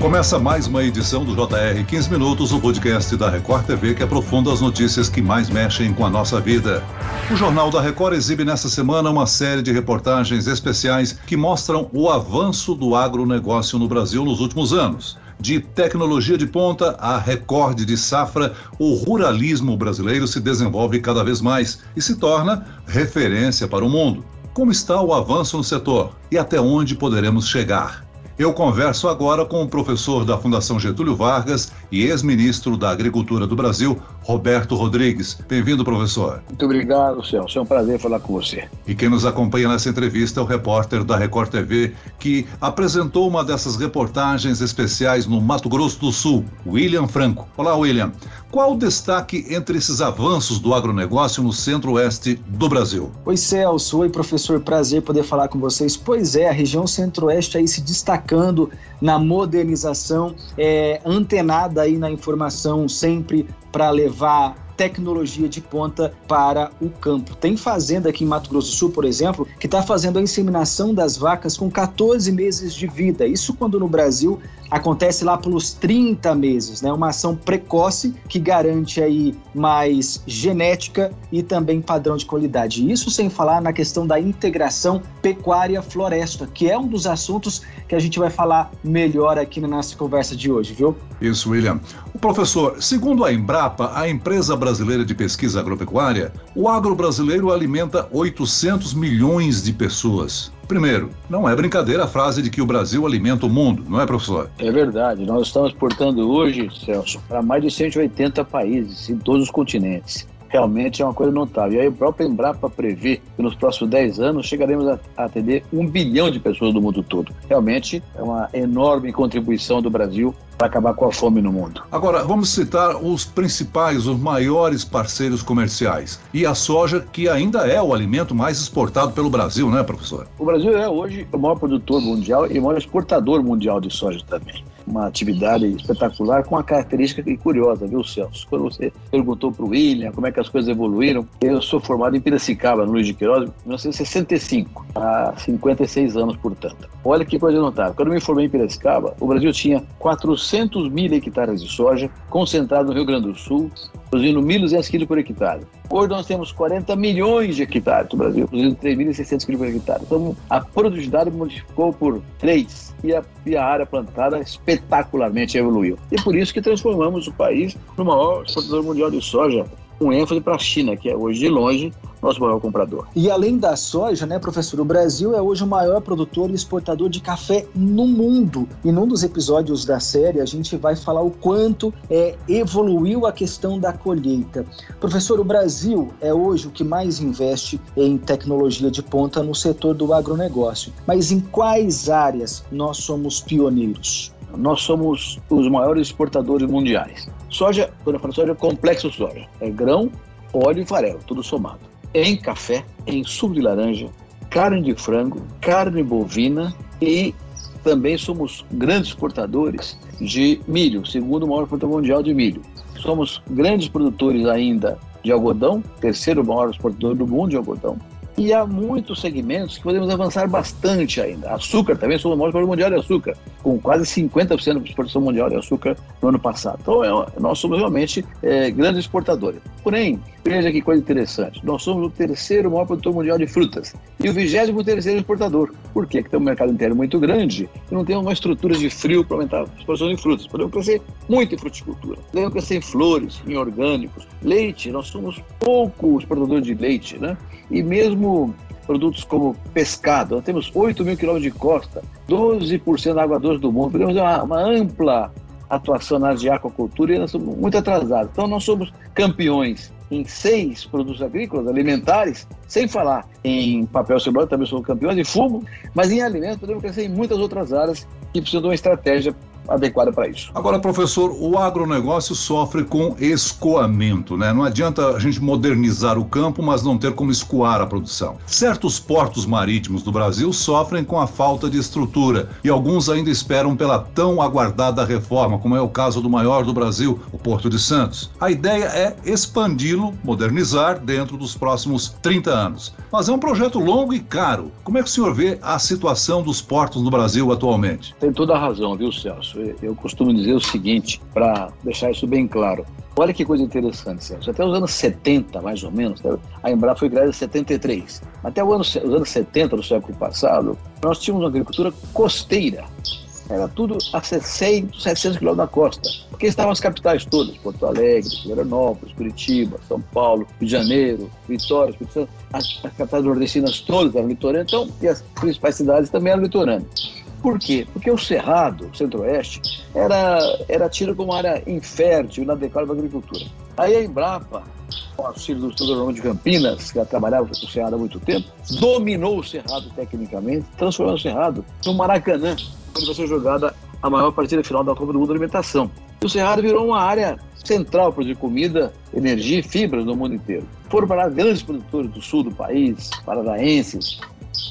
Começa mais uma edição do JR 15 Minutos, o podcast da Record TV que aprofunda as notícias que mais mexem com a nossa vida. O Jornal da Record exibe nesta semana uma série de reportagens especiais que mostram o avanço do agronegócio no Brasil nos últimos anos. De tecnologia de ponta a recorde de safra, o ruralismo brasileiro se desenvolve cada vez mais e se torna referência para o mundo. Como está o avanço no setor e até onde poderemos chegar? Eu converso agora com o professor da Fundação Getúlio Vargas e ex-ministro da Agricultura do Brasil, Roberto Rodrigues. Bem-vindo, professor. Muito obrigado, Celso. É um prazer falar com você. E quem nos acompanha nessa entrevista é o repórter da Record TV, que apresentou uma dessas reportagens especiais no Mato Grosso do Sul, William Franco. Olá, William. Qual o destaque entre esses avanços do agronegócio no centro-oeste do Brasil? Oi, Celso. Oi, professor. Prazer poder falar com vocês. Pois é, a região centro-oeste aí se destacando na modernização, é, antenada aí na informação sempre para levar tecnologia de ponta para o campo. Tem fazenda aqui em Mato Grosso do Sul, por exemplo, que está fazendo a inseminação das vacas com 14 meses de vida. Isso quando no Brasil acontece lá pelos 30 meses, né? Uma ação precoce que garante aí mais genética e também padrão de qualidade. Isso sem falar na questão da integração pecuária-floresta, que é um dos assuntos que a gente vai falar melhor aqui na nossa conversa de hoje, viu? Isso, William. O professor, segundo a Embrapa, a empresa brasileira de pesquisa agropecuária, o agro brasileiro alimenta 800 milhões de pessoas. Primeiro, não é brincadeira a frase de que o Brasil alimenta o mundo, não é, professor? É verdade. Nós estamos exportando hoje, Celso, para mais de 180 países em todos os continentes realmente é uma coisa notável. E aí o próprio Embrapa prevê que nos próximos 10 anos chegaremos a atender um bilhão de pessoas do mundo todo. Realmente é uma enorme contribuição do Brasil para acabar com a fome no mundo. Agora, vamos citar os principais, os maiores parceiros comerciais. E a soja, que ainda é o alimento mais exportado pelo Brasil, né, professor? O Brasil é hoje o maior produtor mundial e o maior exportador mundial de soja também uma atividade espetacular com uma característica curiosa, viu, Celso? Quando você perguntou para o William como é que as coisas evoluíram, eu sou formado em Piracicaba, no Luiz de Queiroz, em 1965, há 56 anos, portanto. Olha que coisa notável. Quando eu me formei em Piracicaba, o Brasil tinha 400 mil hectares de soja concentrado no Rio Grande do Sul, produzindo 1.200 quilos por hectare. Hoje nós temos 40 milhões de hectares no Brasil, produzindo 3.600 quilos por hectare. Então a produtividade modificou por 3 e a, e a área plantada espetacularmente evoluiu. E por isso que transformamos o país no maior exportador mundial de soja com ênfase para a China, que é hoje de longe nosso maior comprador. E além da soja, né, professor, o Brasil é hoje o maior produtor e exportador de café no mundo. E num dos episódios da série a gente vai falar o quanto é, evoluiu a questão da colheita. Professor, o Brasil é hoje o que mais investe em tecnologia de ponta no setor do agronegócio. Mas em quais áreas nós somos pioneiros? Nós somos os maiores exportadores mundiais. Soja, quando eu falo soja, é complexo soja. É grão, óleo e farelo, tudo somado. Em café, em suco de laranja, carne de frango, carne bovina e também somos grandes exportadores de milho, segundo maior produtor mundial de milho. Somos grandes produtores ainda de algodão, terceiro maior exportador do mundo de algodão. E há muitos segmentos que podemos avançar bastante ainda. Açúcar também, somos o maior exportador mundial de açúcar, com quase 50% de exportação mundial de açúcar no ano passado. Então, é, nós somos realmente é, grandes exportadores. Porém, veja que coisa interessante: nós somos o terceiro maior produtor mundial de frutas e o vigésimo terceiro exportador. Por quê? Porque tem um mercado inteiro muito grande e não temos uma estrutura de frio para aumentar a exportação de frutas. Podemos crescer muito em fruticultura, podemos crescer em flores, em orgânicos. Leite, nós somos pouco exportadores de leite, né? E mesmo produtos como pescado, nós temos 8 mil quilômetros de costa, 12% da água doce do mundo, ter uma, uma ampla atuação na área de aquacultura e nós somos muito atrasados. Então, nós somos campeões em seis produtos agrícolas, alimentares, sem falar em papel celular, também somos campeões, em fumo, mas em alimentos podemos crescer em muitas outras áreas que precisam de uma estratégia adequada para isso. Agora, professor, o agronegócio sofre com escoamento, né? Não adianta a gente modernizar o campo, mas não ter como escoar a produção. Certos portos marítimos do Brasil sofrem com a falta de estrutura e alguns ainda esperam pela tão aguardada reforma, como é o caso do maior do Brasil, o Porto de Santos. A ideia é expandi-lo, modernizar dentro dos próximos 30 anos. Mas é um projeto longo e caro. Como é que o senhor vê a situação dos portos no Brasil atualmente? Tem toda a razão, viu, Celso? Celso, eu costumo dizer o seguinte, para deixar isso bem claro. Olha que coisa interessante, Celso. Até os anos 70, mais ou menos, a Embrapa foi criada em 73. Até ano, os anos 70 do século passado, nós tínhamos uma agricultura costeira. Era tudo a 600, 700 quilômetros da costa. Porque estavam as capitais todas, Porto Alegre, Florianópolis, Curitiba, São Paulo, Rio de Janeiro, Vitória, as, as capitais nordestinas todas eram litorâneas, então, e as principais cidades também eram litorâneas. Por quê? Porque o Cerrado, Centro-Oeste, era, era tido como área infértil, inadequada para a agricultura. Aí a Embrapa, com o auxílio do Estudo de Campinas, que já trabalhava com o Cerrado há muito tempo, dominou o Cerrado tecnicamente, transformando o Cerrado no Maracanã, onde vai ser jogada a maior partida final da Copa do Mundo da Alimentação. E o Cerrado virou uma área central para produzir comida, energia e fibras no mundo inteiro. Foram para grandes produtores do sul do país, paranaenses,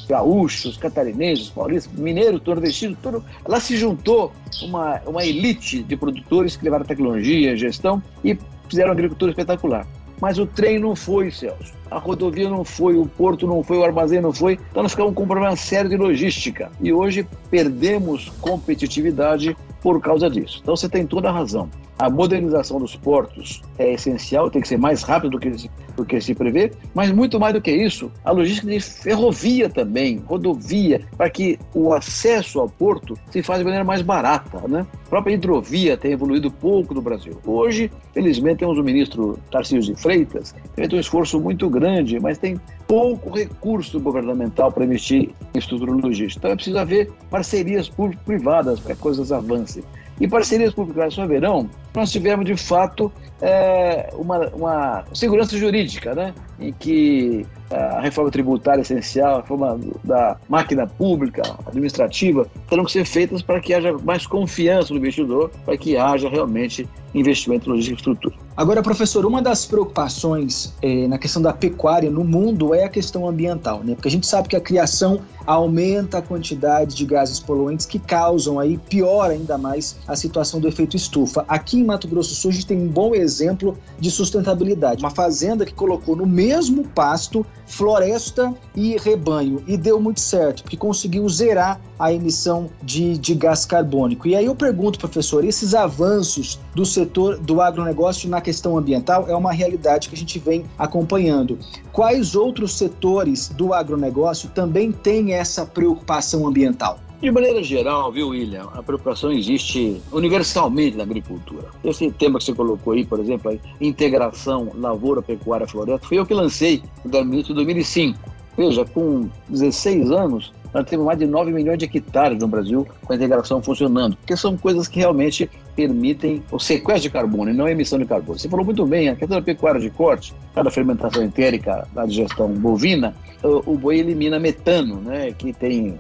gaúchos, catarinenses, paulistas, mineiros, nordestinos, tudo. Lá se juntou uma, uma elite de produtores que levaram tecnologia, gestão e fizeram agricultura espetacular. Mas o trem não foi, Celso. A rodovia não foi, o porto não foi, o armazém não foi. Então nós ficamos com um problema sério de logística. E hoje perdemos competitividade por causa disso. Então você tem toda a razão. A modernização dos portos é essencial, tem que ser mais rápido do que, do que se prevê, mas muito mais do que isso, a logística de ferrovia também, rodovia, para que o acesso ao porto se faça de maneira mais barata. Né? A própria hidrovia tem evoluído pouco no Brasil. Hoje, felizmente, temos o ministro Tarcísio de Freitas, que fez um esforço muito grande, mas tem pouco recurso governamental para investir em estrutura logística. Então é preciso haver parcerias público-privadas para que coisas avancem. E parcerias públicas só verão, nós tivemos de fato é, uma, uma, segurança jurídica, né? em que a reforma tributária essencial, a reforma da máquina pública, administrativa, terão que ser feitas para que haja mais confiança no investidor, para que haja realmente investimento em logística e. Agora, professor, uma das preocupações eh, na questão da pecuária no mundo é a questão ambiental, né? Porque a gente sabe que a criação aumenta a quantidade de gases poluentes que causam aí, pior ainda mais, a situação do efeito estufa. Aqui em Mato Grosso do Sul, a gente tem um bom exemplo de sustentabilidade. Uma fazenda que colocou no mesmo pasto floresta e rebanho. E deu muito certo, porque conseguiu zerar a emissão de, de gás carbônico. E aí eu pergunto, professor, esses avanços do setor do agronegócio na questão ambiental é uma realidade que a gente vem acompanhando. Quais outros setores do agronegócio também têm essa preocupação ambiental? De maneira geral, viu, William, a preocupação existe universalmente na agricultura. Esse tema que você colocou aí, por exemplo, a integração lavoura, pecuária, floresta, foi eu que lancei no gabinete em 2005. Veja, com 16 anos, nós temos mais de 9 milhões de hectares no Brasil com a integração funcionando, porque são coisas que realmente permitem o sequestro de carbono e não a emissão de carbono. Você falou muito bem, a questão da pecuária de corte, da fermentação entérica, da digestão bovina, o, boi elimina metano, né, que tem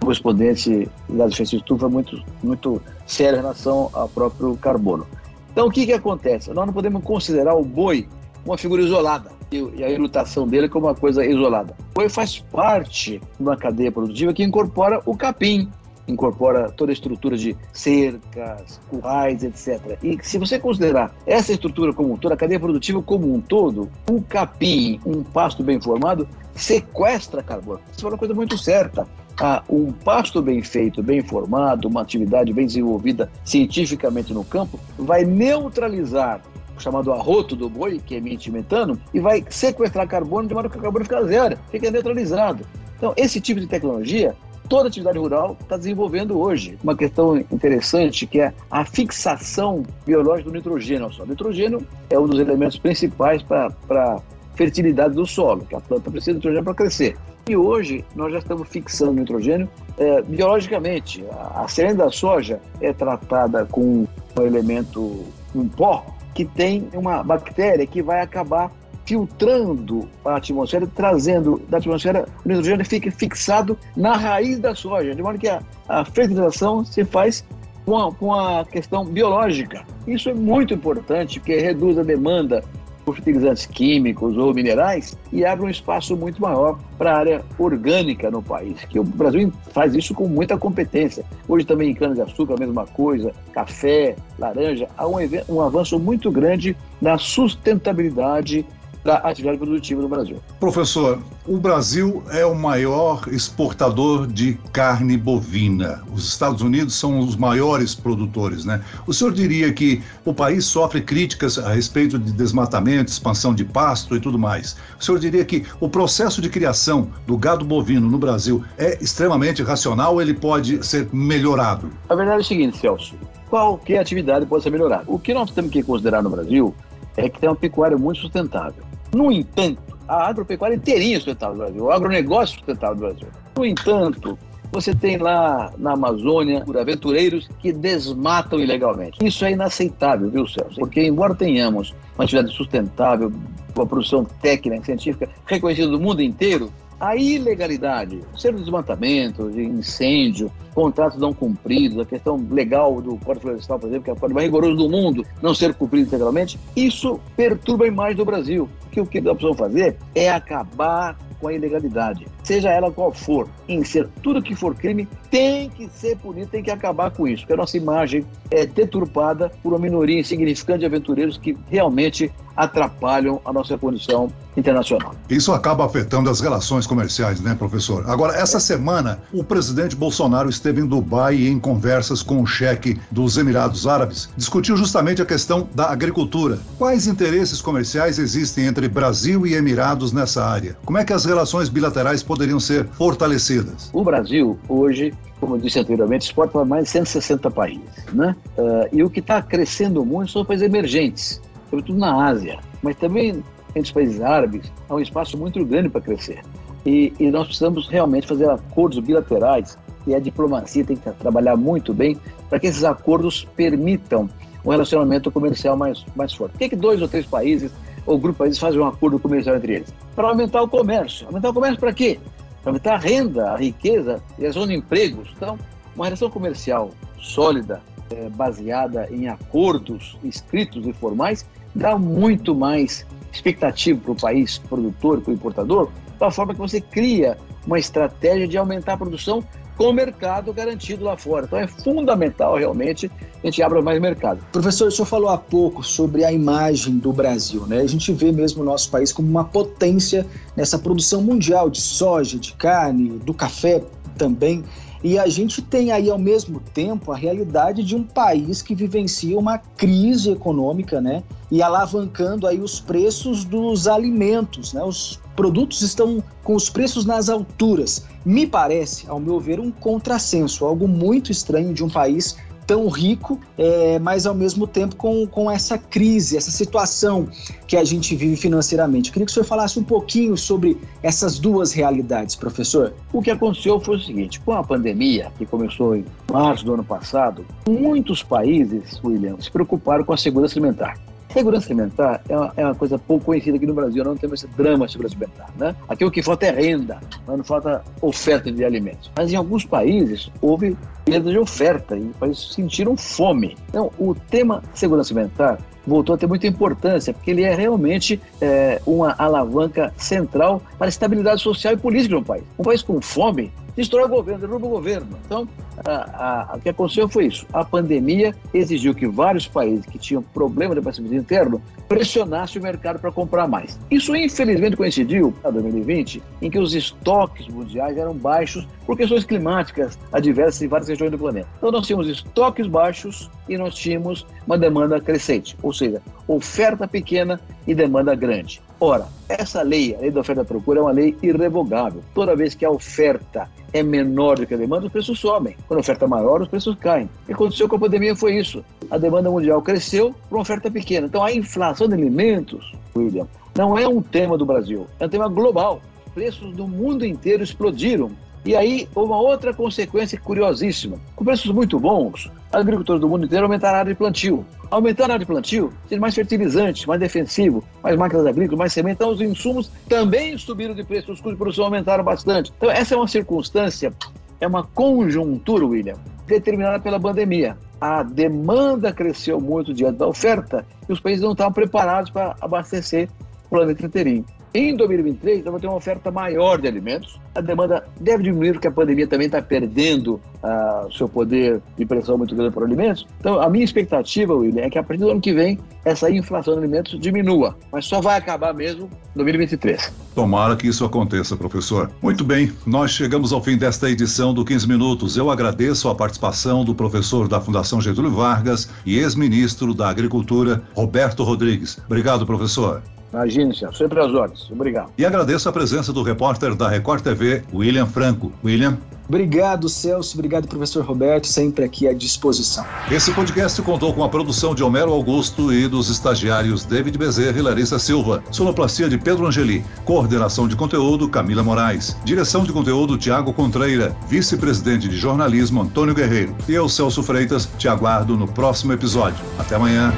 correspondente da efeito de estufa muito, muito séria em relação ao próprio carbono. Então, o que, que acontece? Nós não podemos considerar o boi uma figura isolada e a ilutação dele como uma coisa isolada. O faz parte de uma cadeia produtiva que incorpora o capim, incorpora toda a estrutura de cercas, currais, etc. E se você considerar essa estrutura como toda a cadeia produtiva como um todo, um capim, um pasto bem formado, sequestra carbono. Isso é uma coisa muito certa ah, um pasto bem feito, bem formado, uma atividade bem desenvolvida cientificamente no campo, vai neutralizar chamado arroto do boi, que emite metano, e vai sequestrar carbono de modo que o carbono fica zero, fica neutralizado. Então, esse tipo de tecnologia toda atividade rural está desenvolvendo hoje. Uma questão interessante que é a fixação biológica do nitrogênio O nitrogênio é um dos elementos principais para a fertilidade do solo, que a planta precisa de nitrogênio para crescer. E hoje nós já estamos fixando nitrogênio é, biologicamente. A, a semente da soja é tratada com um elemento, um pó, que tem uma bactéria que vai acabar filtrando a atmosfera, trazendo da atmosfera o nitrogênio fica fixado na raiz da soja, de modo que a, a fertilização se faz com a, com a questão biológica. Isso é muito importante, porque reduz a demanda fertilizantes químicos ou minerais e abre um espaço muito maior para a área orgânica no país, que o Brasil faz isso com muita competência. Hoje também em cana-de-açúcar a mesma coisa, café, laranja, há um, um avanço muito grande na sustentabilidade da atividade produtiva no Brasil. Professor, o Brasil é o maior exportador de carne bovina. Os Estados Unidos são os maiores produtores, né? O senhor diria que o país sofre críticas a respeito de desmatamento, expansão de pasto e tudo mais. O senhor diria que o processo de criação do gado bovino no Brasil é extremamente racional ou ele pode ser melhorado? A verdade é o seguinte, Celso. Qualquer atividade pode ser melhorada. O que nós temos que considerar no Brasil é que tem uma pecuária muito sustentável. No entanto, a agropecuária inteirinha é sustentável no Brasil, o agronegócio é sustentável no Brasil. No entanto, você tem lá na Amazônia aventureiros que desmatam ilegalmente. Isso é inaceitável, viu, Celso? Porque, embora tenhamos uma atividade sustentável, uma produção técnica, científica reconhecida do mundo inteiro, a ilegalidade, ser desmatamento, de incêndio, contratos não cumpridos, a questão legal do Código Florestal, por exemplo, que é o código mais rigoroso do mundo, não ser cumprido integralmente, isso perturba a imagem do Brasil. Que o que nós precisamos fazer é acabar com a ilegalidade, seja ela qual for, em ser tudo que for crime, tem que ser punido, tem que acabar com isso, porque a nossa imagem é deturpada por uma minoria insignificante de aventureiros que realmente atrapalham a nossa condição internacional. Isso acaba afetando as relações comerciais, né, professor? Agora, essa é. semana, o presidente Bolsonaro esteve em Dubai e em conversas com o chefe dos Emirados Árabes, discutiu justamente a questão da agricultura. Quais interesses comerciais existem entre Brasil e Emirados nessa área? Como é que as relações bilaterais poderiam ser fortalecidas? O Brasil, hoje, como eu disse anteriormente, exporta para mais de 160 países. Né? Uh, e o que está crescendo muito são países emergentes, sobretudo na Ásia, mas também entre os países árabes há um espaço muito grande para crescer. E, e, nós precisamos realmente fazer acordos bilaterais e a diplomacia tem que trabalhar muito bem para que esses acordos permitam um relacionamento comercial mais, mais forte. Por que, que dois ou três países ou grupo de países fazem um acordo comercial entre eles? Para aumentar o comércio. Aumentar o comércio para quê? Para aumentar a renda, a riqueza e a zona de empregos. Então, uma relação comercial sólida, é, baseada em acordos escritos e formais, dá muito mais expectativa para o país produtor, para o importador, da forma que você cria uma estratégia de aumentar a produção com o mercado garantido lá fora. Então é fundamental realmente a gente abra mais mercado. Professor, o senhor falou há pouco sobre a imagem do Brasil, né? A gente vê mesmo o nosso país como uma potência nessa produção mundial de soja, de carne, do café também. E a gente tem aí ao mesmo tempo a realidade de um país que vivencia uma crise econômica, né? E alavancando aí os preços dos alimentos, né? Os produtos estão com os preços nas alturas. Me parece, ao meu ver, um contrassenso, algo muito estranho de um país tão rico, é, mas ao mesmo tempo com, com essa crise, essa situação que a gente vive financeiramente. Eu queria que o senhor falasse um pouquinho sobre essas duas realidades, professor. O que aconteceu foi o seguinte: com a pandemia, que começou em março do ano passado, muitos países, William, se preocuparam com a segurança alimentar. Segurança alimentar é uma, é uma, coisa pouco conhecida aqui no Brasil, não temos esse drama de segurança alimentar. Né? Aqui o que falta é renda, não falta oferta de alimentos. Mas em alguns países houve perda de oferta e os países sentiram fome. Então, o tema segurança alimentar voltou a ter muita importância, porque ele é realmente é, uma alavanca central para a estabilidade social e política de um país. Um país com fome destrói o governo, derruba o governo. Então, a, a, o que aconteceu foi isso. A pandemia exigiu que vários países que tinham problema de abastecimento interno pressionassem o mercado para comprar mais. Isso, infelizmente, coincidiu, em 2020, em que os estoques mundiais eram baixos por questões climáticas adversas em várias regiões do planeta. Então, nós tínhamos estoques baixos e nós tínhamos uma demanda crescente, ou seja, oferta pequena e demanda grande. Ora, essa lei, a lei da oferta e procura, é uma lei irrevogável. Toda vez que a oferta é menor do que a demanda, os preços sobem. Quando a oferta é maior, os preços caem. O que aconteceu com a pandemia foi isso. A demanda mundial cresceu por uma oferta pequena. Então, a inflação de alimentos, William, não é um tema do Brasil, é um tema global. Os preços do mundo inteiro explodiram e aí, uma outra consequência curiosíssima. Com preços muito bons, agricultores do mundo inteiro aumentaram a área de plantio. Aumentando a área de plantio, tem mais fertilizante, mais defensivo, mais máquinas agrícolas, mais semente. Então, os insumos também subiram de preço, os custos de produção aumentaram bastante. Então, essa é uma circunstância, é uma conjuntura, William, determinada pela pandemia. A demanda cresceu muito diante da oferta e os países não estavam preparados para abastecer o planeta inteirinho. Em 2023, eu vou ter uma oferta maior de alimentos. A demanda deve diminuir porque a pandemia também está perdendo uh, o seu poder de pressão muito grande por alimentos. Então, a minha expectativa, William, é que a partir do ano que vem, essa inflação de alimentos diminua. Mas só vai acabar mesmo em 2023. Tomara que isso aconteça, professor. Muito bem, nós chegamos ao fim desta edição do 15 Minutos. Eu agradeço a participação do professor da Fundação Getúlio Vargas e ex-ministro da Agricultura, Roberto Rodrigues. Obrigado, professor. Imagine, senhor. Sempre às ordens. Obrigado. E agradeço a presença do repórter da Record TV, William Franco. William. Obrigado, Celso. Obrigado, professor Roberto, sempre aqui à disposição. Esse podcast contou com a produção de Homero Augusto e dos estagiários David Bezerra e Larissa Silva. Sonoplastia de Pedro Angeli. Coordenação de conteúdo, Camila Moraes. Direção de conteúdo, Tiago Contreira. Vice-presidente de jornalismo, Antônio Guerreiro. E eu, Celso Freitas, te aguardo no próximo episódio. Até amanhã.